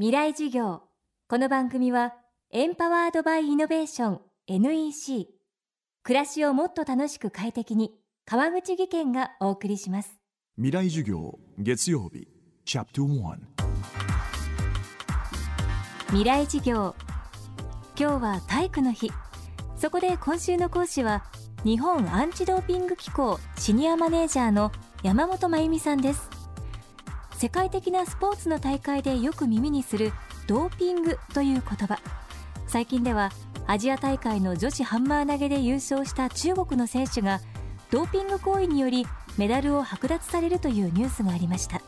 未来授業。この番組はエンパワードバイイノベーション NEC 暮らしをもっと楽しく快適に川口義賢がお送りします。未来授業月曜日チャプト1未来授業。今日は体育の日。そこで今週の講師は日本アンチドーピング機構シニアマネージャーの山本真由美さんです世界的なスポーツの大会でよく耳にするドーピングという言葉。最近ではアジア大会の女子ハンマー投げで優勝した中国の選手がドーピング行為によりメダルを剥奪されるというニュースがありました。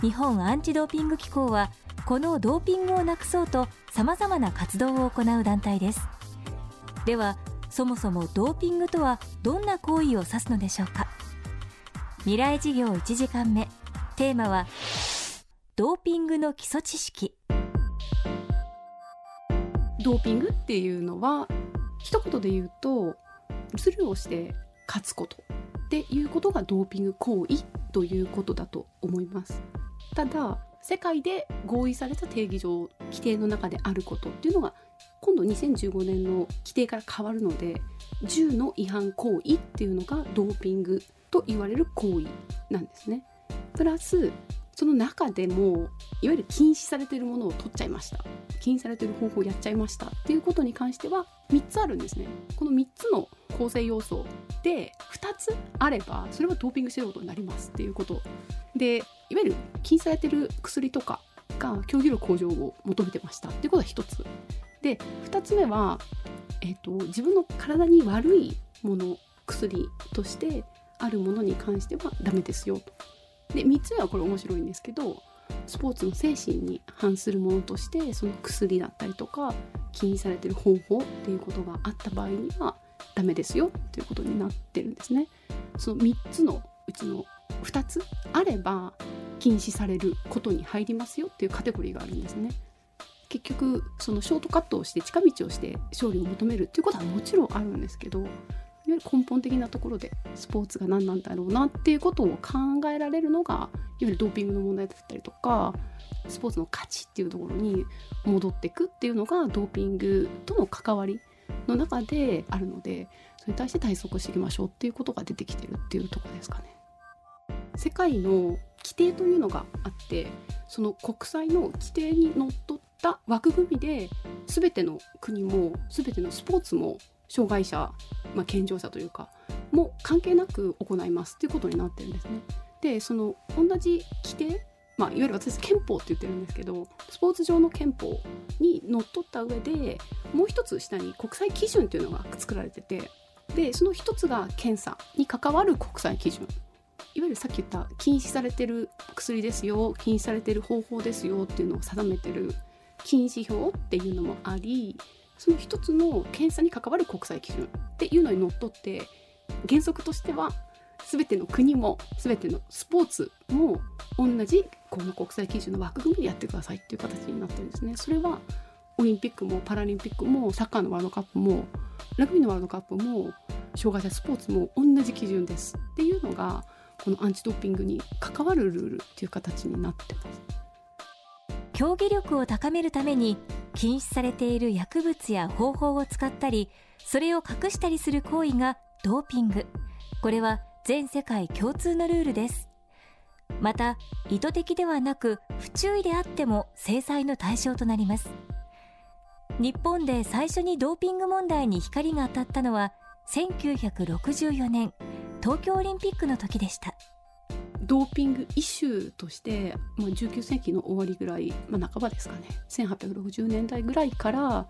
日本アンチドーピング機構はこのドーピングをなくそうとさまざまな活動を行う団体です。ではそもそもドーピングとはどんな行為を指すのでしょうか。未来事業1時間目。テーマはドーピングの基礎知識。ドーピングっていうのは一言で言うとズルをして勝つことっていうことがドーピング行為ということだと思います。ただ世界で合意された定義上規定の中であることっていうのが今度2015年の規定から変わるので10の違反行為っていうのがドーピングと言われる行為なんですね。プラスその中でもいわゆる禁止されているものを取っちゃいました。禁止されている方法をやっちゃいましたっていうことに関しては3つあるんですね。この3つの構成要素で2つあればそれはドーピングしてることになりますっていうこと。でいわゆる禁止されてる薬とかが競技力向上を求めてましたっていうことが1つ。で2つ目は、えーと、自分の体に悪いもの薬としてあるものに関してはダメですよと。で3つ目はこれ面白いんですけどスポーツの精神に反するものとしてその薬だったりとか禁止されてる方法っていうことがあった場合にはダメですよっていうことになってるんですね。その3つのうちの2つあれば禁止されることに入りますよっていうカテゴリーがあるんですね。結局そのショートカットをして近道をして勝利を求めるっていうことはもちろんあるんですけどわゆる根本的なところでスポーツが何なんだろうなっていうことを考えられるのがいわゆるドーピングの問題だったりとかスポーツの価値っていうところに戻っていくっていうのがドーピングとの関わりの中であるのでそれに対して対策していきましょうっていうことが出てきてるっていうとこですかね。世界の規定というのがあってその国際の規定にのっとった枠組みで全ての国も全てのスポーツも障害者、まあ、健常者というかも関係なく行いますっていうことになってるんですね。でその同じ規定まあ、いわゆる私憲法って言ってるんですけどスポーツ上の憲法にのっとった上でもう一つ下に国際基準っていうのが作られててでその一つが検査に関わる国際基準いわゆるさっき言った禁止されてる薬ですよ禁止されてる方法ですよっていうのを定めてる禁止表っていうのもありその一つの検査に関わる国際基準っていうのにのっとって原則としては全ての国も全てのスポーツも同じこの国際基準の枠組みでやってくださいっていう形になってるんですね。それはオリンピックもパラリンピックもサッカーのワールドカップもラグビーのワールドカップも障害者スポーツも同じ基準ですっていうのがこのアンチドーピングに関わるルールっていう形になってます。競技力を高めるために禁止されている薬物や方法を使ったりそれを隠したりする行為がドーピング。これは全世界共通のルールです。また意図的ではなく不注意であっても制裁の対象となります。日本で最初にドーピング問題に光が当たったのは1964年東京オリンピックの時でした。ドーピングイシューとして、まあ、19世紀の終わりぐらい、まあ、半ばですかね。1860年代ぐらいから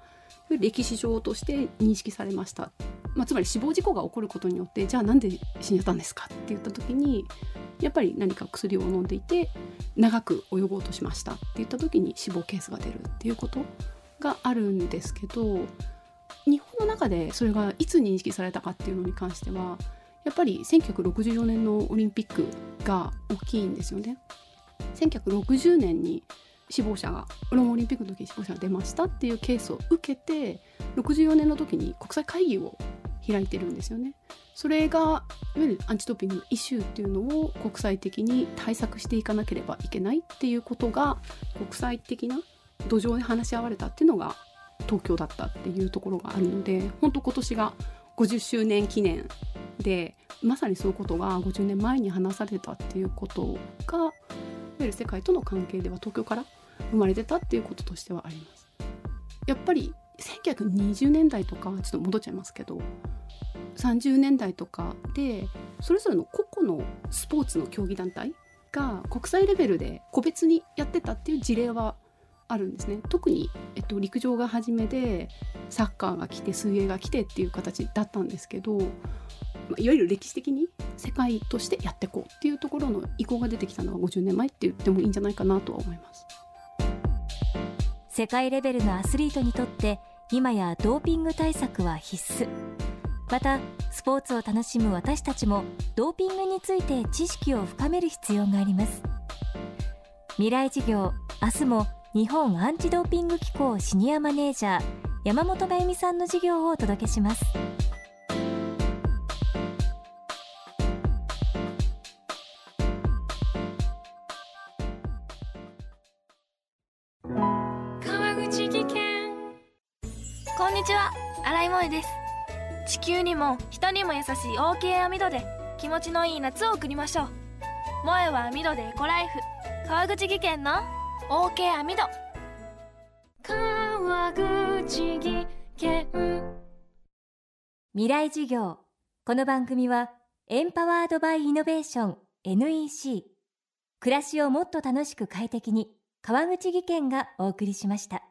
歴史上として認識されました、まあ、つまり死亡事故が起こることによってじゃあなんで死んじゃったんですかって言った時にやっぱり何か薬を飲んでいて長く泳ごうとしました。って言った時に死亡ケースが出るっていうことがあるんですけど日本の中でそれがいつ認識されたかっていうのに関してはやっぱり1964年のオリンピックが大きいんですよね。1960年に死亡者がローマオリンピックの時に死亡者が出ましたっていうケースを受けて64年の時に国際会議を開いてるんですよね。それがいわゆるアンチドーピングのイシューっていうのを国際的に対策していかなければいけないっていうことが国際的な土壌で話し合われたっていうのが東京だったっていうところがあるので本当今年が50周年記念でまさにそういうことが50年前に話されたっていうことがいわゆる世界との関係では東京から生まれてたっていうこととしてはあります。やっぱり1920年代とかちょっと戻っちゃいますけど30年代とかでそれぞれの個々のスポーツの競技団体が国際レベルで個別にやってたっていう事例はあるんですね特に、えっと、陸上が初めでサッカーが来て水泳が来てっていう形だったんですけど、まあ、いわゆる歴史的に世界としてやっていこうっていうところの意向が出てきたのは50年前って言ってもいいんじゃないかなとは思います。世界レベルのアスリートにとって今やドーピング対策は必須。またスポーツを楽しむ私たちもドーピングについて知識を深める必要があります。未来事業明日も日本アンチドーピング機構シニアマネージャー山本真由美さんの授業をお届けします。んにちは。新井萌です。地球にも人にも優しい OK 網戸で気持ちのいい夏を送りましょう。萌えは網戸でエコライフ。川口技研の OK 網戸川口技研。未来授業。この番組はエンパワードバイイノベーション。NEC 暮らしをもっと楽しく快適に。川口義賢がお送りしました。